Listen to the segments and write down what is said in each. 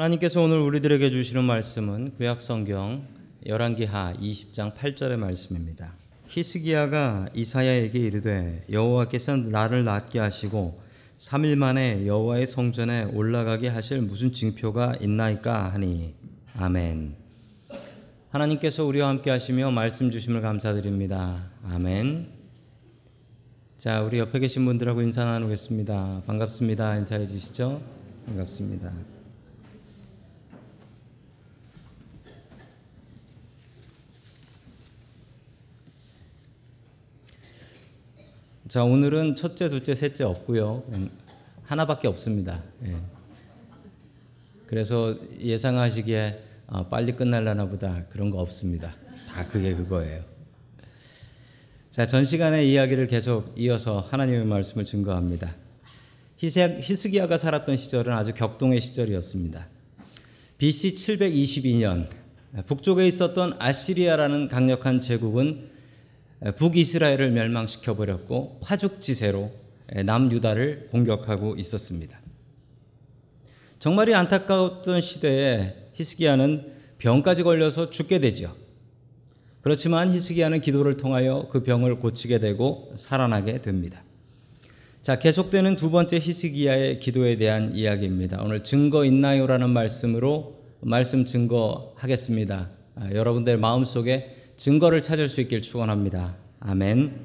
하나님께서 오늘 우리들에게 주시는 말씀은 구약 성경 열왕기하 20장 8절의 말씀입니다. 히스기야가 이사야에게 이르되 여호와께서 나를 낫게 하시고 3일 만에 여호와의 성전에 올라가게 하실 무슨 징표가 있나이까 하니 아멘. 하나님께서 우리와 함께 하시며 말씀 주심을 감사드립니다. 아멘. 자, 우리 옆에 계신 분들하고 인사 나누겠습니다. 반갑습니다. 인사해 주시죠. 반갑습니다. 자, 오늘은 첫째, 둘째, 셋째 없고요. 음, 하나밖에 없습니다. 예. 그래서 예상하시기에 아, 빨리 끝날라나 보다 그런 거 없습니다. 다 그게 그거예요. 자, 전 시간의 이야기를 계속 이어서 하나님의 말씀을 증거합니다. 히스기야가 살았던 시절은 아주 격동의 시절이었습니다. BC 722년 북쪽에 있었던 아시리아라는 강력한 제국은 북이스라엘을 멸망시켜 버렸고 파죽지세로 남유다를 공격하고 있었습니다. 정말이 안타까웠던 시대에 히스기야는 병까지 걸려서 죽게 되지요. 그렇지만 히스기야는 기도를 통하여 그 병을 고치게 되고 살아나게 됩니다. 자, 계속되는 두 번째 히스기야의 기도에 대한 이야기입니다. 오늘 증거 있나요라는 말씀으로 말씀 증거하겠습니다. 아, 여러분들 마음속에 증거를 찾을 수 있길 축원합니다. 아멘.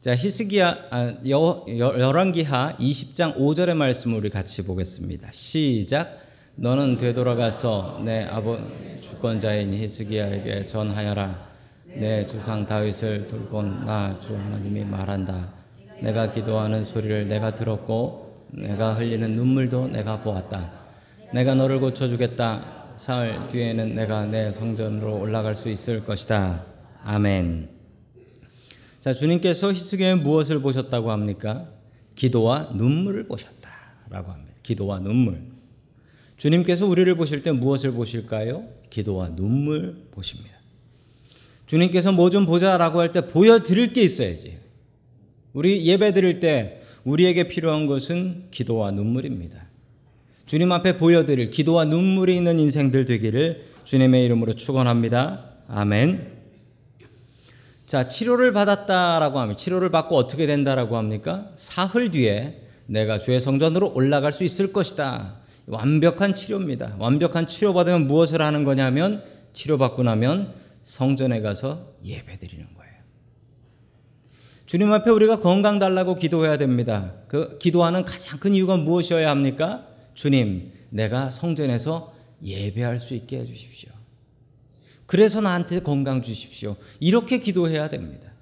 자, 히스기야 아, 열왕기하 20장 5절의 말씀을 우리 같이 보겠습니다. 시작. 너는 되돌아가서 내 아버 주권자인 히스기야에게 전하여라. 내 조상 다윗을 돌본 나 주 하나님이 말한다. 내가 기도하는 소리를 내가 들었고 내가 흘리는 눈물도 내가 보았다. 내가 너를 고쳐주겠다. 사흘 뒤에는 내가 내 성전으로 올라갈 수 있을 것이다. 아멘. 자, 주님께서 희숙에 무엇을 보셨다고 합니까? 기도와 눈물을 보셨다라고 합니다. 기도와 눈물. 주님께서 우리를 보실 때 무엇을 보실까요? 기도와 눈물 보십니다. 주님께서 뭐 좀 보자라고 할 때 보여드릴 게 있어야지. 우리 예배 드릴 때 우리에게 필요한 것은 기도와 눈물입니다. 주님 앞에 보여드릴 기도와 눈물이 있는 인생들 되기를 주님의 이름으로 축원합니다. 아멘. 자, 치료를 받았다라고 하면 치료를 받고 어떻게 된다라고 합니까? 사흘 뒤에 내가 주의 성전으로 올라갈 수 있을 것이다. 완벽한 치료입니다. 완벽한 치료 받으면 무엇을 하는 거냐면 치료받고 나면 성전에 가서 예배 드리는 거예요. 주님 앞에 우리가 건강 달라고 기도해야 됩니다. 그 기도하는 가장 큰 이유가 무엇이어야 합니까? 주님, 내가 성전에서 예배할 수 있게 해주십시오. 그래서 나한테 건강 주십시오. 이렇게 기도해야 됩니다.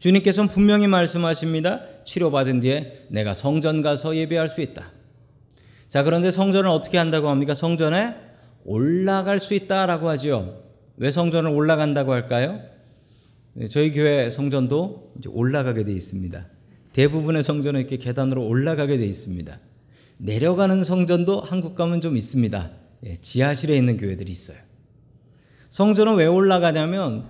주님께서는 분명히 말씀하십니다. 치료받은 뒤에 내가 성전 가서 예배할 수 있다. 자, 그런데 성전을 어떻게 한다고 합니까? 성전에 올라갈 수 있다라고 하지요. 왜 성전을 올라간다고 할까요? 네, 저희 교회 성전도 올라가게 돼 있습니다. 대부분의 성전은 이렇게 계단으로 올라가게 돼 있습니다. 내려가는 성전도 한국 가면 좀 있습니다. 예, 지하실에 있는 교회들이 있어요. 성전은 왜 올라가냐면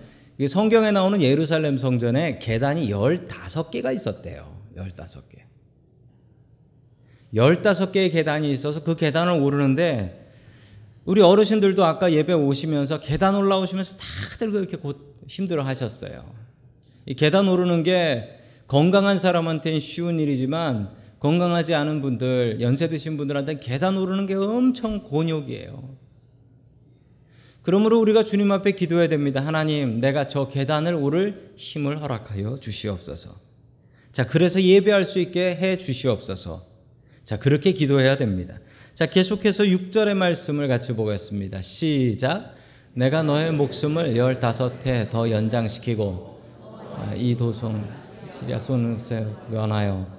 성경에 나오는 예루살렘 성전에 계단이 15개가 있었대요. 15개. 15개의 계단이 있어서 그 계단을 오르는데 우리 어르신들도 아까 예배 오시면서 계단 올라오시면서 다들 그렇게 힘들어 하셨어요. 이 계단 오르는 게 건강한 사람한테는 쉬운 일이지만 건강하지 않은 분들, 연세 드신 분들한테 계단 오르는 게 엄청 곤욕이에요. 그러므로 우리가 주님 앞에 기도해야 됩니다. 하나님, 내가 저 계단을 오를 힘을 허락하여 주시옵소서. 자, 그래서 예배할 수 있게 해 주시옵소서. 자, 그렇게 기도해야 됩니다. 자, 계속해서 6절의 말씀을 같이 보겠습니다. 시작. 내가 너의 목숨을 열다섯 해더 연장시키고 아, 이 도성 시리아 손을 구원하여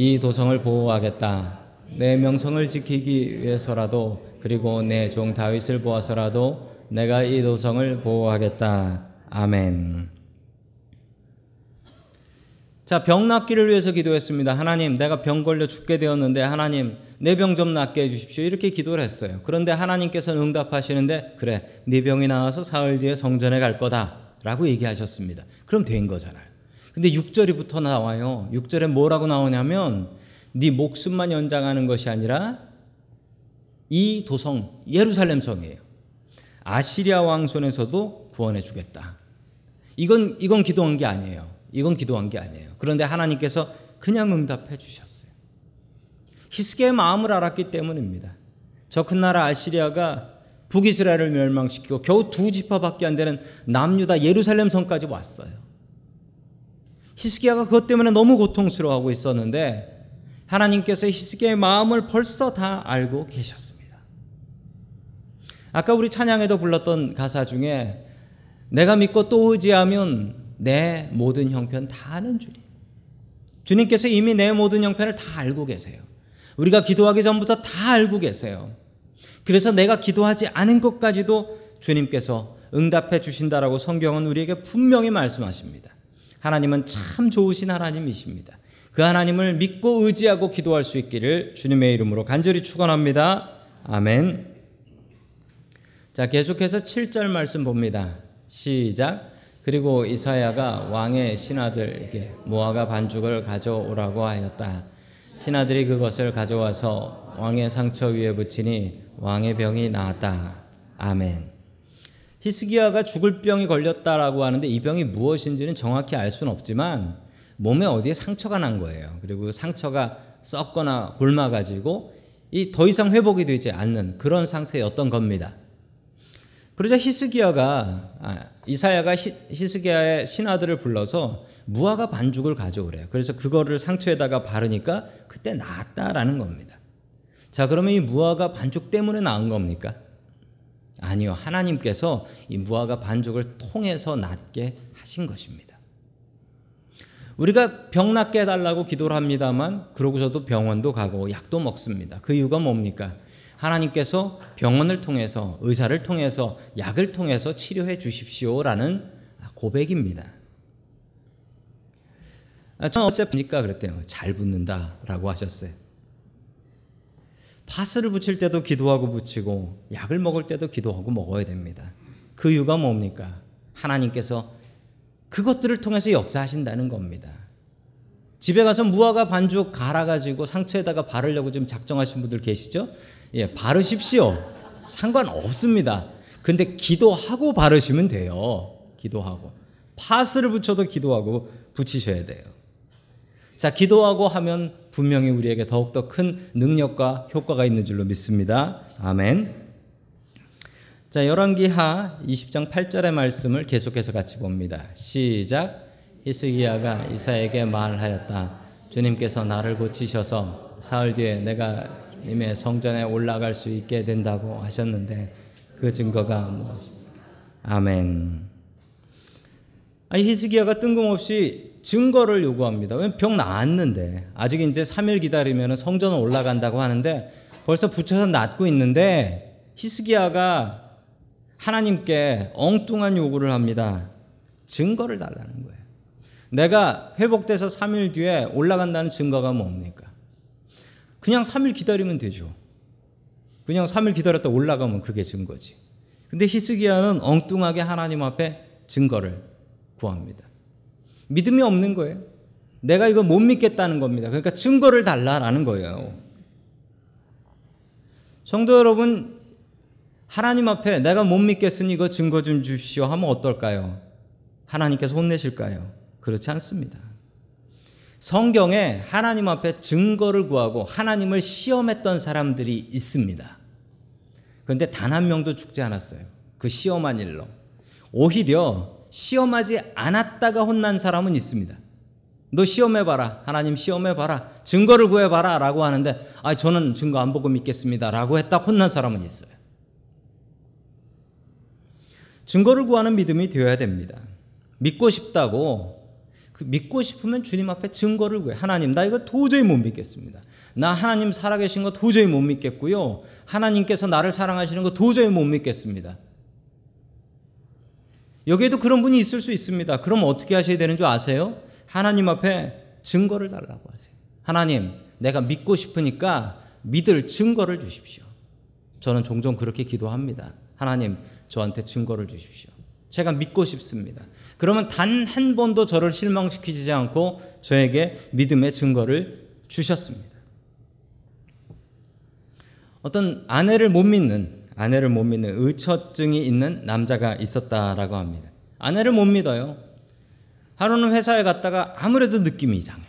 이 도성을 보호하겠다. 내 명성을 지키기 위해서라도 그리고 내 종 다윗을 보아서라도 내가 이 도성을 보호하겠다. 아멘. 자, 병 낫기를 위해서 기도했습니다. 하나님, 내가 병 걸려 죽게 되었는데 하나님, 내 병 좀 낫게 해 주십시오. 이렇게 기도를 했어요. 그런데 하나님께서는 응답하시는데 그래, 네 병이 나와서 사흘 뒤에 성전에 갈 거다라고 얘기하셨습니다. 그럼 된 거잖아요. 근데 6절이부터 나와요. 6절에 뭐라고 나오냐면 네 목숨만 연장하는 것이 아니라 이 도성 예루살렘 성이에요. 아시리아 왕 손에서도 구원해 주겠다. 이건 이건 기도한 게 아니에요. 이건 기도한 게 아니에요. 그런데 하나님께서 그냥 응답해 주셨어요. 히스기야의 마음을 알았기 때문입니다. 저 큰 나라 아시리아가 북이스라엘을 멸망시키고 겨우 두 지파밖에 안 되는 남유다 예루살렘 성까지 왔어요. 히스기야가 그것 때문에 너무 고통스러워하고 있었는데 하나님께서 히스기야의 마음을 벌써 다 알고 계셨습니다. 아까 우리 찬양에도 불렀던 가사 중에 내가 믿고 또 의지하면 내 모든 형편 다 아는 주님. 주님께서 이미 내 모든 형편을 다 알고 계세요. 우리가 기도하기 전부터 다 알고 계세요. 그래서 내가 기도하지 않은 것까지도 주님께서 응답해 주신다라고 성경은 우리에게 분명히 말씀하십니다. 하나님은 참 좋으신 하나님이십니다. 그 하나님을 믿고 의지하고 기도할 수 있기를 주님의 이름으로 간절히 축원합니다. 아멘. 자, 계속해서 7절 말씀 봅니다. 시작. 그리고 이사야가 왕의 신하들에게 모아가 반죽을 가져오라고 하였다. 신하들이 그것을 가져와서 왕의 상처 위에 붙이니 왕의 병이 나았다. 아멘. 히스기야가 죽을 병이 걸렸다라고 하는데 이 병이 무엇인지는 정확히 알 수는 없지만 몸에 어디에 상처가 난 거예요. 그리고 상처가 썩거나 곪아가지고 이 더 이상 회복이 되지 않는 그런 상태였던 겁니다. 그러자 히스기야가 아, 이사야가 히, 히스기야의 신하들을 불러서 무화과 반죽을 가져오래요. 그래서 그거를 상처에다가 바르니까 그때 나았다라는 겁니다. 자, 그러면 이 무화과 반죽 때문에 나은 겁니까? 아니요. 하나님께서 이 무화과 반죽을 통해서 낫게 하신 것입니다. 우리가 병 낫게 해달라고 기도를 합니다만 그러고서도 병원도 가고 약도 먹습니다. 그 이유가 뭡니까? 하나님께서 병원을 통해서 의사를 통해서 약을 통해서 치료해 주십시오라는 고백입니다. 저 어제 보니까 그랬대요. 잘 붙는다라고 하셨어요. 파스를 붙일 때도 기도하고 붙이고 약을 먹을 때도 기도하고 먹어야 됩니다. 그 이유가 뭡니까? 하나님께서 그것들을 통해서 역사하신다는 겁니다. 집에 가서 무화과 반죽 갈아가지고 상처에다가 바르려고 지금 작정하신 분들 계시죠? 예, 바르십시오. 상관없습니다. 근데 기도하고 바르시면 돼요. 기도하고. 파스를 붙여도 기도하고 붙이셔야 돼요. 자, 기도하고 하면 분명히 우리에게 더욱더 큰 능력과 효과가 있는 줄로 믿습니다. 아멘. 자, 열왕기하 20장 8절의 말씀을 계속해서 같이 봅니다. 시작. 히스기야가 이사에게 말하였다. 주님께서 나를 고치셔서 사흘 뒤에 내가 님의 성전에 올라갈 수 있게 된다고 하셨는데 그 증거가 무엇입니까? 아멘. 아니 히스기야가 뜬금없이 증거를 요구합니다. 왜병 나았는데 아직 이제 3일 기다리면 성전 올라간다고 하는데 벌써 붙여서 낫고 있는데 히스기야가 하나님께 엉뚱한 요구를 합니다. 증거를 달라는 거예요. 내가 회복돼서 3일 뒤에 올라간다는 증거가 뭡니까? 그냥 3일 기다리면 되죠. 그냥 3일 기다렸다 올라가면 그게 증거지. 근데 히스기야는 엉뚱하게 하나님 앞에 증거를 구합니다. 믿음이 없는 거예요. 내가 이거 못 믿겠다는 겁니다. 그러니까 증거를 달라라는 거예요. 성도 여러분, 하나님 앞에 내가 못 믿겠으니 이거 증거 좀 주십시오 하면 어떨까요? 하나님께서 혼내실까요? 그렇지 않습니다. 성경에 하나님 앞에 증거를 구하고 하나님을 시험했던 사람들이 있습니다. 그런데 단 한 명도 죽지 않았어요. 그 시험한 일로. 오히려 시험하지 않았다가 혼난 사람은 있습니다. 너 시험해봐라. 하나님 시험해봐라. 증거를 구해봐라. 라고 하는데, 아, 저는 증거 안 보고 믿겠습니다. 라고 했다 혼난 사람은 있어요. 증거를 구하는 믿음이 되어야 됩니다. 믿고 싶다고 그 믿고 싶으면 주님 앞에 증거를 구해. 하나님, 나 이거 도저히 못 믿겠습니다. 나 하나님 살아계신 거 도저히 못 믿겠고요. 하나님께서 나를 사랑하시는 거 도저히 못 믿겠습니다. 여기에도 그런 분이 있을 수 있습니다. 그럼 어떻게 하셔야 되는 줄 아세요? 하나님 앞에 증거를 달라고 하세요. 하나님, 내가 믿고 싶으니까 믿을 증거를 주십시오. 저는 종종 그렇게 기도합니다. 하나님, 저한테 증거를 주십시오. 제가 믿고 싶습니다. 그러면 단 한 번도 저를 실망시키지 않고 저에게 믿음의 증거를 주셨습니다. 어떤 아내를 못 믿는 아내를 못 믿는 의처증이 있는 남자가 있었다라고 합니다. 아내를 못 믿어요. 하루는 회사에 갔다가 아무래도 느낌이 이상해.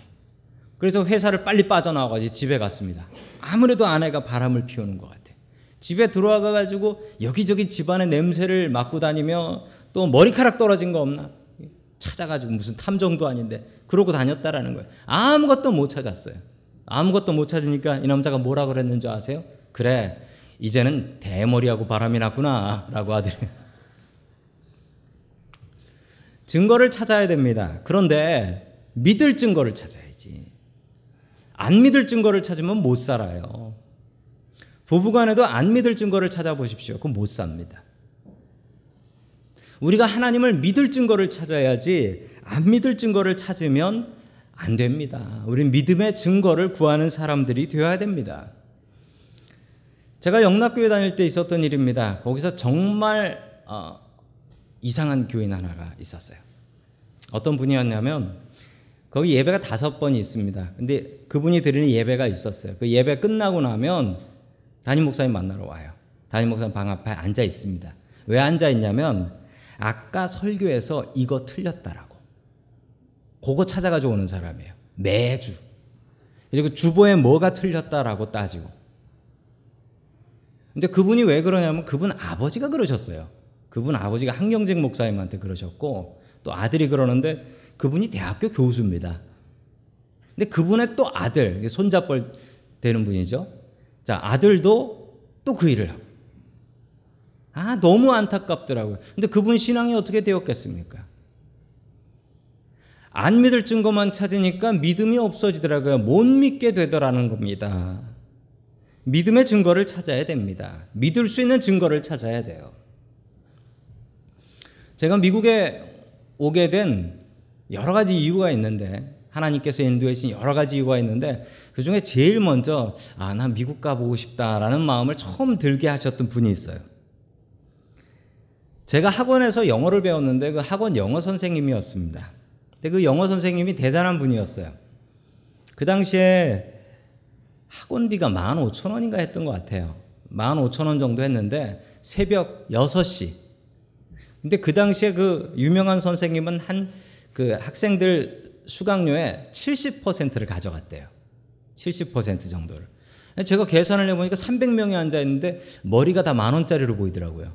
그래서 회사를 빨리 빠져나와가지고 집에 갔습니다. 아무래도 아내가 바람을 피우는 것 같아. 집에 들어와가지고 여기저기 집안의 냄새를 맡고 다니며 또 머리카락 떨어진 거 없나? 찾아가지고 무슨 탐정도 아닌데 그러고 다녔다라는 거예요. 아무것도 못 찾았어요. 아무것도 못 찾으니까 이 남자가 뭐라 그랬는 줄 아세요? 그래, 이제는 대머리하고 바람이 났구나. 라고 하더래. 증거를 찾아야 됩니다. 그런데 믿을 증거를 찾아야지. 안 믿을 증거를 찾으면 못 살아요. 부부간에도 안 믿을 증거를 찾아보십시오. 그럼 못 삽니다. 우리가 하나님을 믿을 증거를 찾아야지 안 믿을 증거를 찾으면 안 됩니다. 우리 믿음의 증거를 구하는 사람들이 되어야 됩니다. 제가 영락교회 다닐 때 있었던 일입니다. 거기서 정말 어, 이상한 교인 하나가 있었어요. 어떤 분이었냐면 거기 예배가 다섯 번이 있습니다. 근데 그분이 드리는 예배가 있었어요. 그 예배 끝나고 나면 담임 목사님 만나러 와요. 담임 목사님 방 앞에 앉아 있습니다. 왜 앉아 있냐면 아까 설교에서 이거 틀렸다라고. 그거 찾아가지고 오는 사람이에요. 매주. 그리고 주보에 뭐가 틀렸다라고 따지고. 근데 그분이 왜 그러냐면 그분 아버지가 그러셨어요. 그분 아버지가 한경직 목사님한테 그러셨고 또 아들이 그러는데 그분이 대학교 교수입니다. 근데 그분의 또 아들, 손잡벌 되는 분이죠. 자, 아들도 또 그 일을 하고. 아, 너무 안타깝더라고요. 근데 그분 신앙이 어떻게 되었겠습니까? 안 믿을 증거만 찾으니까 믿음이 없어지더라고요. 못 믿게 되더라는 겁니다. 믿음의 증거를 찾아야 됩니다. 믿을 수 있는 증거를 찾아야 돼요. 제가 미국에 오게 된 여러 가지 이유가 있는데 하나님께서 인도해 주신 여러 가지 이유가 있는데 그 중에 제일 먼저 아, 난 미국 가보고 싶다라는 마음을 처음 들게 하셨던 분이 있어요. 제가 학원에서 영어를 배웠는데 그 학원 영어 선생님이었습니다. 근데 그 영어 선생님이 대단한 분이었어요. 그 당시에 학원비가 15,000원인가 했던 것 같아요. 15,000원 정도 했는데 새벽 6시. 근데 그 당시에 그 유명한 선생님은 한 그 학생들 수강료의 70%를 가져갔대요. 70% 정도를. 제가 계산을 해보니까 300명이 앉아 있는데 머리가 다 만 원짜리로 보이더라고요.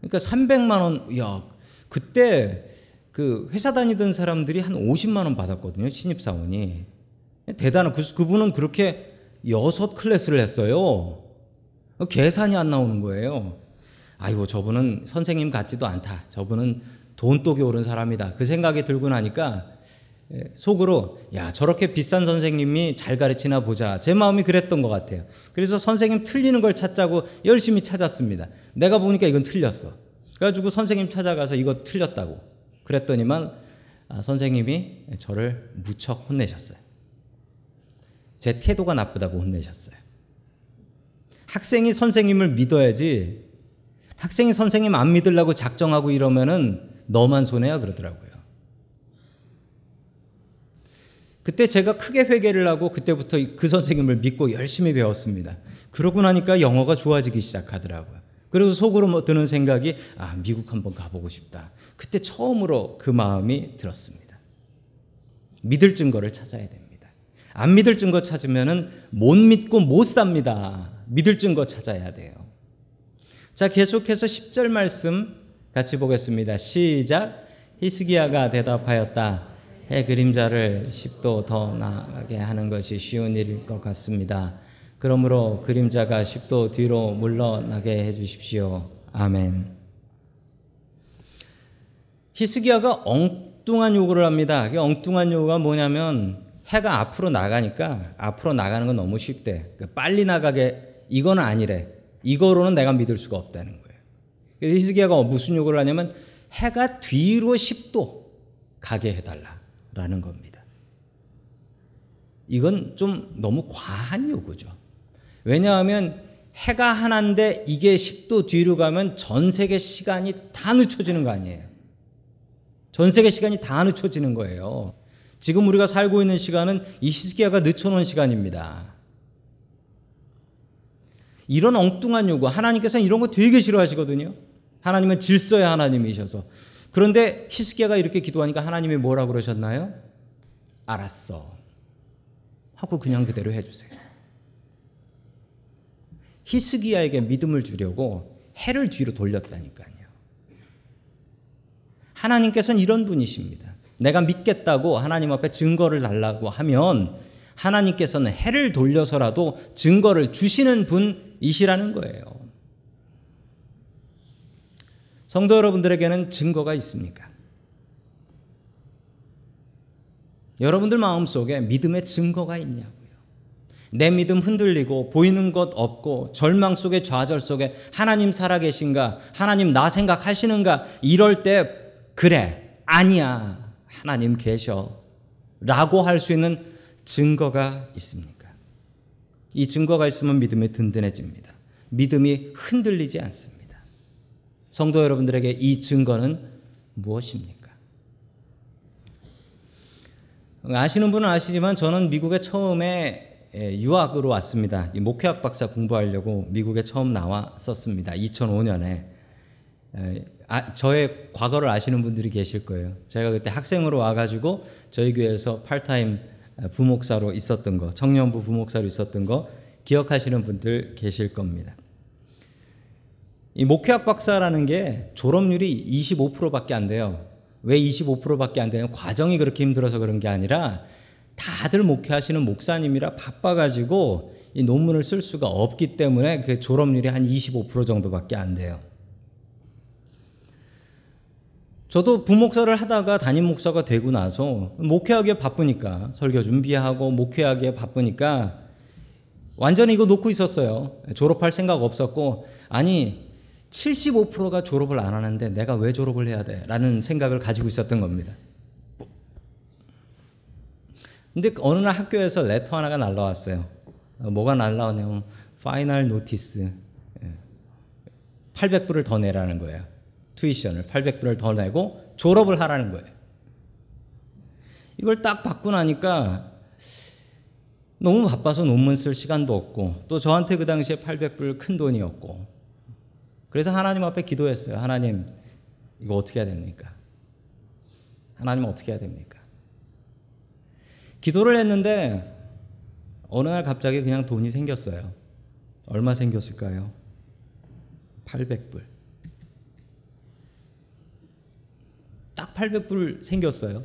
그러니까 300만 원, 야, 그때 그 회사 다니던 사람들이 한 50만 원 받았거든요. 신입사원이. 대단한, 그, 그분은 그렇게 여섯 클래스를 했어요. 계산이 안 나오는 거예요. 아이고, 저분은 선생님 같지도 않다. 저분은 돈독이 오른 사람이다. 그 생각이 들고 나니까 예, 속으로 야 저렇게 비싼 선생님이 잘 가르치나 보자 제 마음이 그랬던 것 같아요 그래서 선생님 틀리는 걸 찾자고 열심히 찾았습니다 내가 보니까 이건 틀렸어 그래가지고 선생님 찾아가서 이거 틀렸다고 그랬더니만 아, 선생님이 저를 무척 혼내셨어요 제 태도가 나쁘다고 혼내셨어요 학생이 선생님을 믿어야지 학생이 선생님 안 믿으려고 작정하고 이러면은 너만 손해야 그러더라고요 그때 제가 크게 회개를 하고 그때부터 그 선생님을 믿고 열심히 배웠습니다. 그러고 나니까 영어가 좋아지기 시작하더라고요. 그리고 속으로 뭐 드는 생각이 아 미국 한번 가보고 싶다. 그때 처음으로 그 마음이 들었습니다. 믿을 증거를 찾아야 됩니다. 안 믿을 증거 찾으면은 못 믿고 못 삽니다. 믿을 증거 찾아야 돼요. 자 계속해서 10절 말씀 같이 보겠습니다. 시작. 히스기야가 대답하였다. 해 그림자를 10도 더 나가게 하는 것이 쉬운 일일 것 같습니다. 그러므로 그림자가 10도 뒤로 물러나게 해 주십시오. 아멘. 히스기야가 엉뚱한 요구를 합니다. 그 엉뚱한 요구가 뭐냐면 해가 앞으로 나가니까 앞으로 나가는 건 너무 쉽대. 그러니까 빨리 나가게 이건 아니래. 이거로는 내가 믿을 수가 없다는 거예요. 그래서 히스기야가 무슨 요구를 하냐면 해가 뒤로 10도 가게 해달라. 라는 겁니다. 이건 좀 너무 과한 요구죠. 왜냐하면 해가 하나인데 이게 10도 뒤로 가면 전 세계 시간이 다 늦춰지는 거 아니에요. 전 세계 시간이 다 늦춰지는 거예요. 지금 우리가 살고 있는 시간은 이 히스기야가 늦춰놓은 시간입니다. 이런 엉뚱한 요구, 하나님께서는 이런 거 되게 싫어하시거든요. 하나님은 질서의 하나님이셔서. 그런데 히스기야가 이렇게 기도하니까 하나님이 뭐라고 그러셨나요? 알았어. 하고 그냥 그대로 해주세요. 히스기야에게 믿음을 주려고 해를 뒤로 돌렸다니까요. 하나님께서는 이런 분이십니다. 내가 믿겠다고 하나님 앞에 증거를 달라고 하면 하나님께서는 해를 돌려서라도 증거를 주시는 분이시라는 거예요. 성도 여러분들에게는 증거가 있습니까? 여러분들 마음속에 믿음의 증거가 있냐고요. 내 믿음 흔들리고 보이는 것 없고 절망 속에 좌절 속에 하나님 살아계신가? 하나님 나 생각하시는가? 이럴 때 그래. 아니야. 하나님 계셔. 라고 할 수 있는 증거가 있습니까? 이 증거가 있으면 믿음이 든든해집니다. 믿음이 흔들리지 않습니다. 성도 여러분들에게 이 증거는 무엇입니까? 아시는 분은 아시지만 저는 미국에 처음에 유학으로 왔습니다. 목회학 박사 공부하려고 미국에 처음 나왔었습니다. 2005년에. 아, 저의 과거를 아시는 분들이 계실 거예요. 제가 그때 학생으로 와가지고 저희 교회에서 팔타임 부목사로 있었던 거, 청년부 부목사로 있었던 거 기억하시는 분들 계실 겁니다. 이 목회학 박사라는 게 졸업률이 25%밖에 안 돼요. 왜 25%밖에 안 되냐? 과정이 그렇게 힘들어서 그런 게 아니라 다들 목회하시는 목사님이라 바빠가지고 이 논문을 쓸 수가 없기 때문에 그 졸업률이 한 25% 정도밖에 안 돼요. 저도 부목사를 하다가 담임 목사가 되고 나서 목회하기에 바쁘니까 설교 준비하고 목회하기에 바쁘니까 완전히 이거 놓고 있었어요. 졸업할 생각 없었고 아니 75%가 졸업을 안 하는데 내가 왜 졸업을 해야 돼? 라는 생각을 가지고 있었던 겁니다. 근데 어느 날 학교에서 letter 하나가 날라왔어요. 뭐가 날라왔냐면 final notice 800불을 더 내라는 거예요. tuition을 800불을 더 내고 졸업을 하라는 거예요. 이걸 딱 받고 나니까 너무 바빠서 논문 쓸 시간도 없고 또 저한테 그 당시에 800불 큰 돈이었고 그래서 하나님 앞에 기도했어요. 하나님 이거 어떻게 해야 됩니까? 하나님 어떻게 해야 됩니까? 기도를 했는데 어느 날 갑자기 그냥 돈이 생겼어요. 얼마 생겼을까요? 800불. 딱 800불 생겼어요.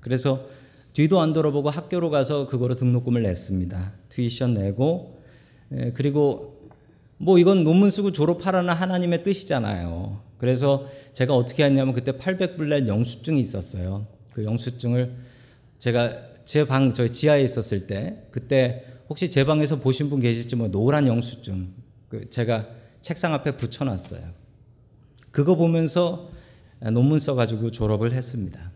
그래서 뒤도 안 돌아보고 학교로 가서 그거로 등록금을 냈습니다. 튜이션 내고 그리고 뭐 이건 논문 쓰고 졸업하라는 하나님의 뜻이잖아요. 그래서 제가 어떻게 했냐면 그때 800불 낸 영수증이 있었어요. 그 영수증을 제가 제 방 저희 지하에 있었을 때 그때 혹시 제 방에서 보신 분 계실지 뭐 노란 영수증 그 제가 책상 앞에 붙여놨어요. 그거 보면서 논문 써가지고 졸업을 했습니다.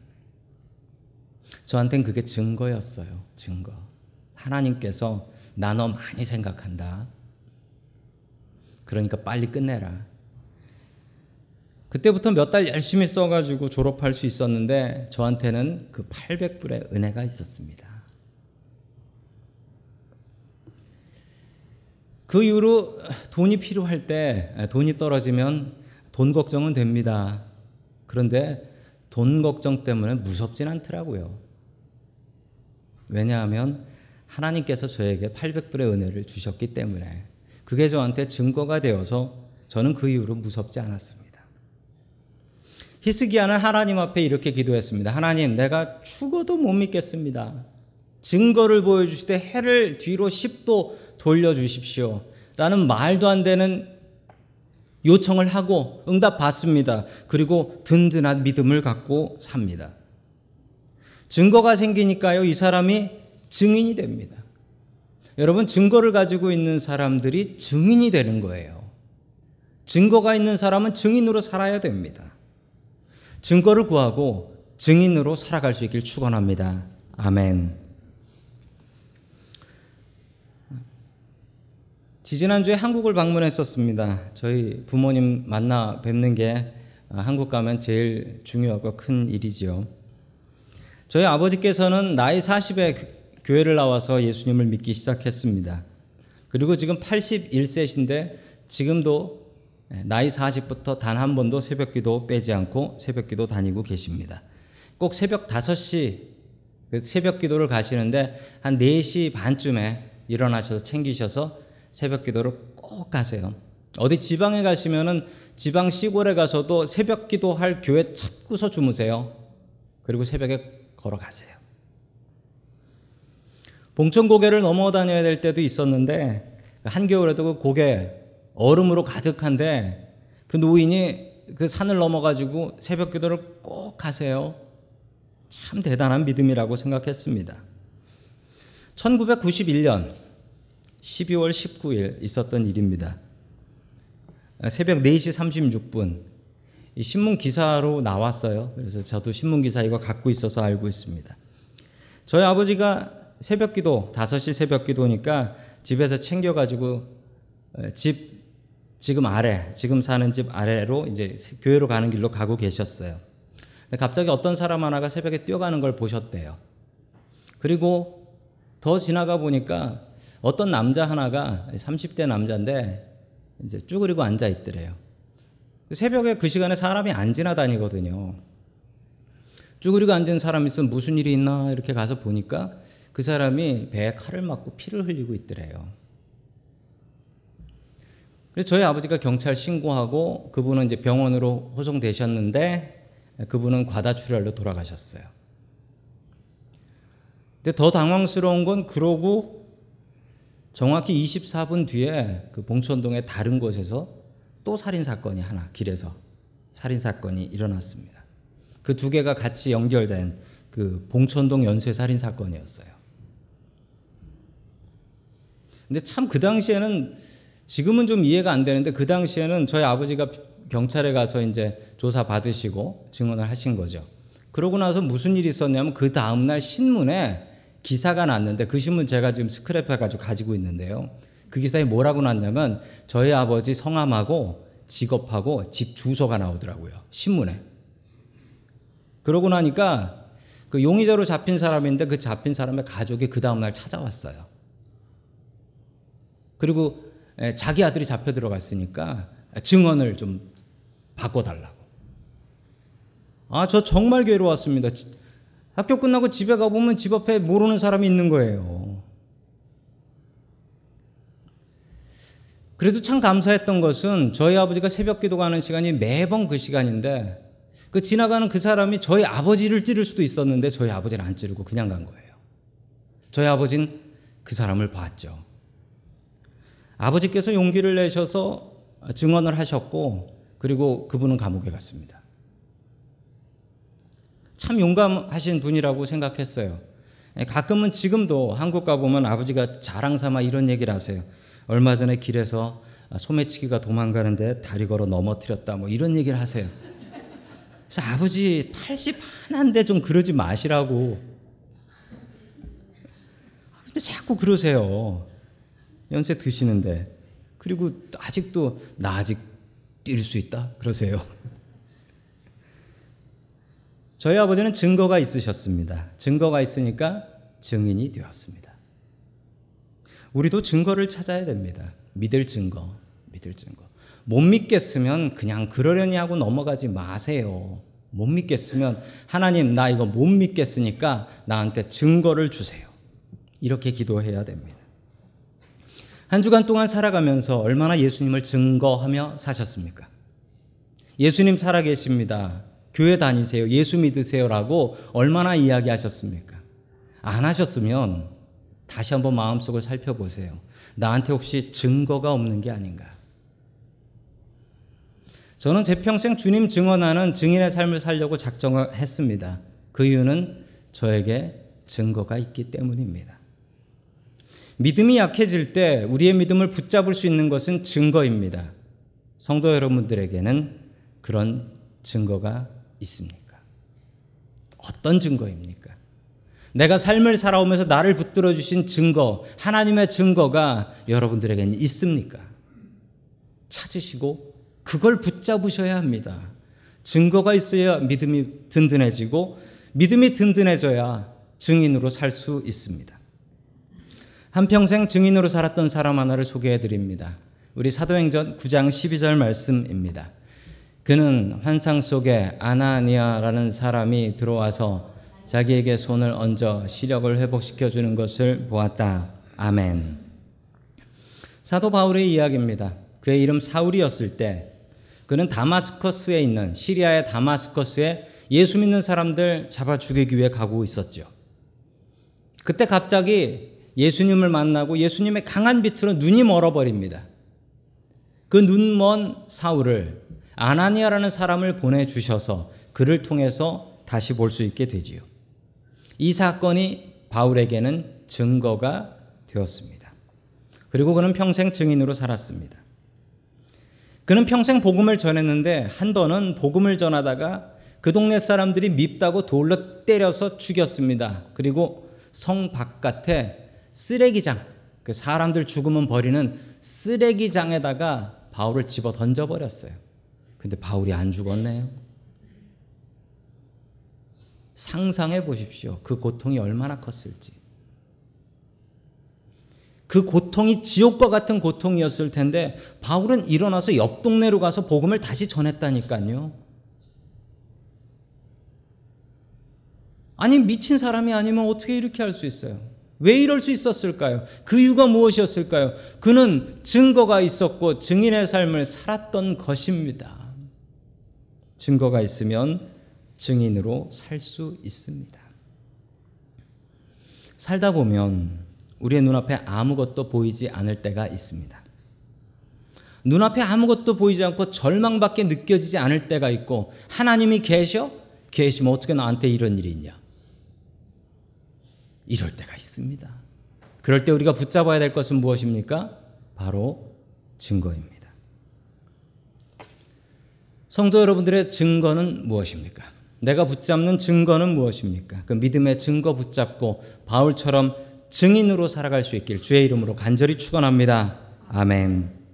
저한텐 그게 증거였어요. 증거. 하나님께서 나 너 많이 생각한다. 그러니까 빨리 끝내라. 그때부터 몇 달 열심히 써가지고 졸업할 수 있었는데 저한테는 그 800불의 은혜가 있었습니다. 그 이후로 돈이 필요할 때 돈이 떨어지면 돈 걱정은 됩니다. 그런데 돈 걱정 때문에 무섭진 않더라고요. 왜냐하면 하나님께서 저에게 800불의 은혜를 주셨기 때문에 그게 저한테 증거가 되어서 저는 그 이후로 무섭지 않았습니다. 히스기야는 하나님 앞에 이렇게 기도했습니다. 하나님, 내가 죽어도 못 믿겠습니다. 증거를 보여주시되 해를 뒤로 10도 돌려주십시오. 라는 말도 안 되는 요청을 하고 응답 받습니다. 그리고 든든한 믿음을 갖고 삽니다. 증거가 생기니까요, 이 사람이 증인이 됩니다. 여러분, 증거를 가지고 있는 사람들이 증인이 되는 거예요. 증거가 있는 사람은 증인으로 살아야 됩니다. 증거를 구하고 증인으로 살아갈 수 있길 축원합니다. 아멘. 지지난주에 한국을 방문했었습니다. 저희 부모님 만나 뵙는 게 한국 가면 제일 중요하고 큰 일이지요. 저희 아버지께서는 나이 40에 교회를 나와서 예수님을 믿기 시작했습니다. 그리고 지금 81세신데 지금도 나이 40부터 단 한 번도 새벽 기도 빼지 않고 새벽 기도 다니고 계십니다. 꼭 새벽 5시 그 새벽 기도를 가시는데 한 4시 반쯤에 일어나셔서 챙기셔서 새벽 기도를 꼭 가세요. 어디 지방에 가시면은 지방 시골에 가서도 새벽 기도할 교회 찾고서 주무세요. 그리고 새벽에 걸어가세요. 봉천 고개를 넘어 다녀야 될 때도 있었는데 한겨울에도 그 고개 얼음으로 가득한데 그 노인이 그 산을 넘어가지고 새벽 기도를 꼭 하세요. 참 대단한 믿음이라고 생각했습니다. 1991년 12월 19일 있었던 일입니다. 새벽 4시 36분 이 신문 기사로 나왔어요. 그래서 저도 신문 기사 이거 갖고 있어서 알고 있습니다. 저희 아버지가 새벽 기도 5시 새벽 기도니까 집에서 챙겨 가지고 집 지금 아래 지금 사는 집 아래로 이제 교회로 가는 길로 가고 계셨어요. 갑자기 어떤 사람 하나가 새벽에 뛰어가는 걸 보셨대요. 그리고 더 지나가 보니까 어떤 남자 하나가 30대 남자인데 이제 쭈그리고 앉아 있더래요. 새벽에 그 시간에 사람이 안 지나다니거든요. 쭈그리고 앉은 사람 있으면 무슨 일이 있나 이렇게 가서 보니까 그 사람이 배에 칼을 맞고 피를 흘리고 있더래요. 그래서 저희 아버지가 경찰 신고하고 그분은 이제 병원으로 호송되셨는데 그분은 과다출혈로 돌아가셨어요. 근데 더 당황스러운 건 그러고 정확히 24분 뒤에 그 봉천동의 다른 곳에서 또 살인 사건이 하나 길에서 살인 사건이 일어났습니다. 그 두 개가 같이 연결된 그 봉천동 연쇄 살인 사건이었어요. 근데 참 그 당시에는 지금은 좀 이해가 안 되는데 그 당시에는 저희 아버지가 경찰에 가서 이제 조사 받으시고 증언을 하신 거죠. 그러고 나서 무슨 일이 있었냐면 그 다음날 신문에 기사가 났는데 그 신문 제가 지금 스크랩 해 가지고 가지고 있는데요. 그 기사에 뭐라고 났냐면 저희 아버지 성함하고 직업하고 집 주소가 나오더라고요. 신문에. 그러고 나니까 그 용의자로 잡힌 사람인데 그 잡힌 사람의 가족이 그 다음날 찾아왔어요. 그리고 자기 아들이 잡혀 들어갔으니까 증언을 좀 바꿔달라고. 아, 저 정말 괴로웠습니다. 학교 끝나고 집에 가보면 집 앞에 모르는 사람이 있는 거예요. 그래도 참 감사했던 것은 저희 아버지가 새벽 기도 가는 시간이 매번 그 시간인데 그 지나가는 그 사람이 저희 아버지를 찌를 수도 있었는데 저희 아버지를 안 찌르고 그냥 간 거예요. 저희 아버지는 그 사람을 봤죠. 아버지께서 용기를 내셔서 증언을 하셨고 그리고 그분은 감옥에 갔습니다. 참 용감하신 분이라고 생각했어요. 가끔은 지금도 한국 가보면 아버지가 자랑 삼아 이런 얘기를 하세요. 얼마 전에 길에서 소매치기가 도망가는데 다리 걸어 넘어뜨렸다 뭐 이런 얘기를 하세요. 그래서 아버지 80 하나인데 좀 그러지 마시라고. 근데 자꾸 그러세요. 연세 드시는데. 그리고 아직도 나 아직 뛸 수 있다 그러세요. 저희 아버지는 증거가 있으셨습니다. 증거가 있으니까 증인이 되었습니다. 우리도 증거를 찾아야 됩니다. 믿을 증거, 믿을 증거. 못 믿겠으면 그냥 그러려니 하고 넘어가지 마세요. 못 믿겠으면 하나님 나 이거 못 믿겠으니까 나한테 증거를 주세요. 이렇게 기도해야 됩니다. 한 주간 동안 살아가면서 얼마나 예수님을 증거하며 사셨습니까? 예수님 살아계십니다. 교회 다니세요. 예수 믿으세요라고 얼마나 이야기하셨습니까? 안 하셨으면 다시 한번 마음속을 살펴보세요. 나한테 혹시 증거가 없는 게 아닌가? 저는 제 평생 주님 증언하는 증인의 삶을 살려고 작정을 했습니다. 그 이유는 저에게 증거가 있기 때문입니다. 믿음이 약해질 때 우리의 믿음을 붙잡을 수 있는 것은 증거입니다. 성도 여러분들에게는 그런 증거가 있습니까? 어떤 증거입니까? 내가 삶을 살아오면서 나를 붙들어 주신 증거, 하나님의 증거가 여러분들에게는 있습니까? 찾으시고 그걸 붙잡으셔야 합니다. 증거가 있어야 믿음이 든든해지고 믿음이 든든해져야 증인으로 살 수 있습니다. 한평생 증인으로 살았던 사람 하나를 소개해 드립니다. 우리 사도행전 9장 12절 말씀입니다. 그는 환상 속에 아나니아라는 사람이 들어와서 자기에게 손을 얹어 시력을 회복시켜 주는 것을 보았다. 아멘. 사도 바울의 이야기입니다. 그의 이름 사울이었을 때 그는 다마스커스에 있는 시리아의 다마스커스에 예수 믿는 사람들 잡아 죽이기 위해 가고 있었죠. 그때 갑자기 예수님을 만나고 예수님의 강한 빛으로 눈이 멀어버립니다. 그 눈먼 사울을 아나니아라는 사람을 보내주셔서 그를 통해서 다시 볼 수 있게 되지요. 이 사건이 바울에게는 증거가 되었습니다. 그리고 그는 평생 증인으로 살았습니다. 그는 평생 복음을 전했는데 한 번은 복음을 전하다가 그 동네 사람들이 밉다고 돌로 때려서 죽였습니다. 그리고 성 바깥에 쓰레기장, 그 사람들 죽으면 버리는 쓰레기장에다가 바울을 집어 던져버렸어요. 근데 바울이 안 죽었네요. 상상해 보십시오. 그 고통이 얼마나 컸을지. 그 고통이 지옥과 같은 고통이었을 텐데 바울은 일어나서 옆 동네로 가서 복음을 다시 전했다니까요. 아니 미친 사람이 아니면 어떻게 이렇게 할 수 있어요? 왜 이럴 수 있었을까요? 그 이유가 무엇이었을까요? 그는 증거가 있었고 증인의 삶을 살았던 것입니다. 증거가 있으면 증인으로 살 수 있습니다. 살다 보면 우리의 눈앞에 아무것도 보이지 않을 때가 있습니다. 눈앞에 아무것도 보이지 않고 절망밖에 느껴지지 않을 때가 있고 하나님이 계셔? 계시면 어떻게 나한테 이런 일이 있냐? 이럴 때가 있습니다. 그럴 때 우리가 붙잡아야 될 것은 무엇입니까? 바로 증거입니다. 성도 여러분들의 증거는 무엇입니까? 내가 붙잡는 증거는 무엇입니까? 그 믿음의 증거 붙잡고 바울처럼 증인으로 살아갈 수 있길 주의 이름으로 간절히 축원합니다. 아멘.